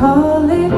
calling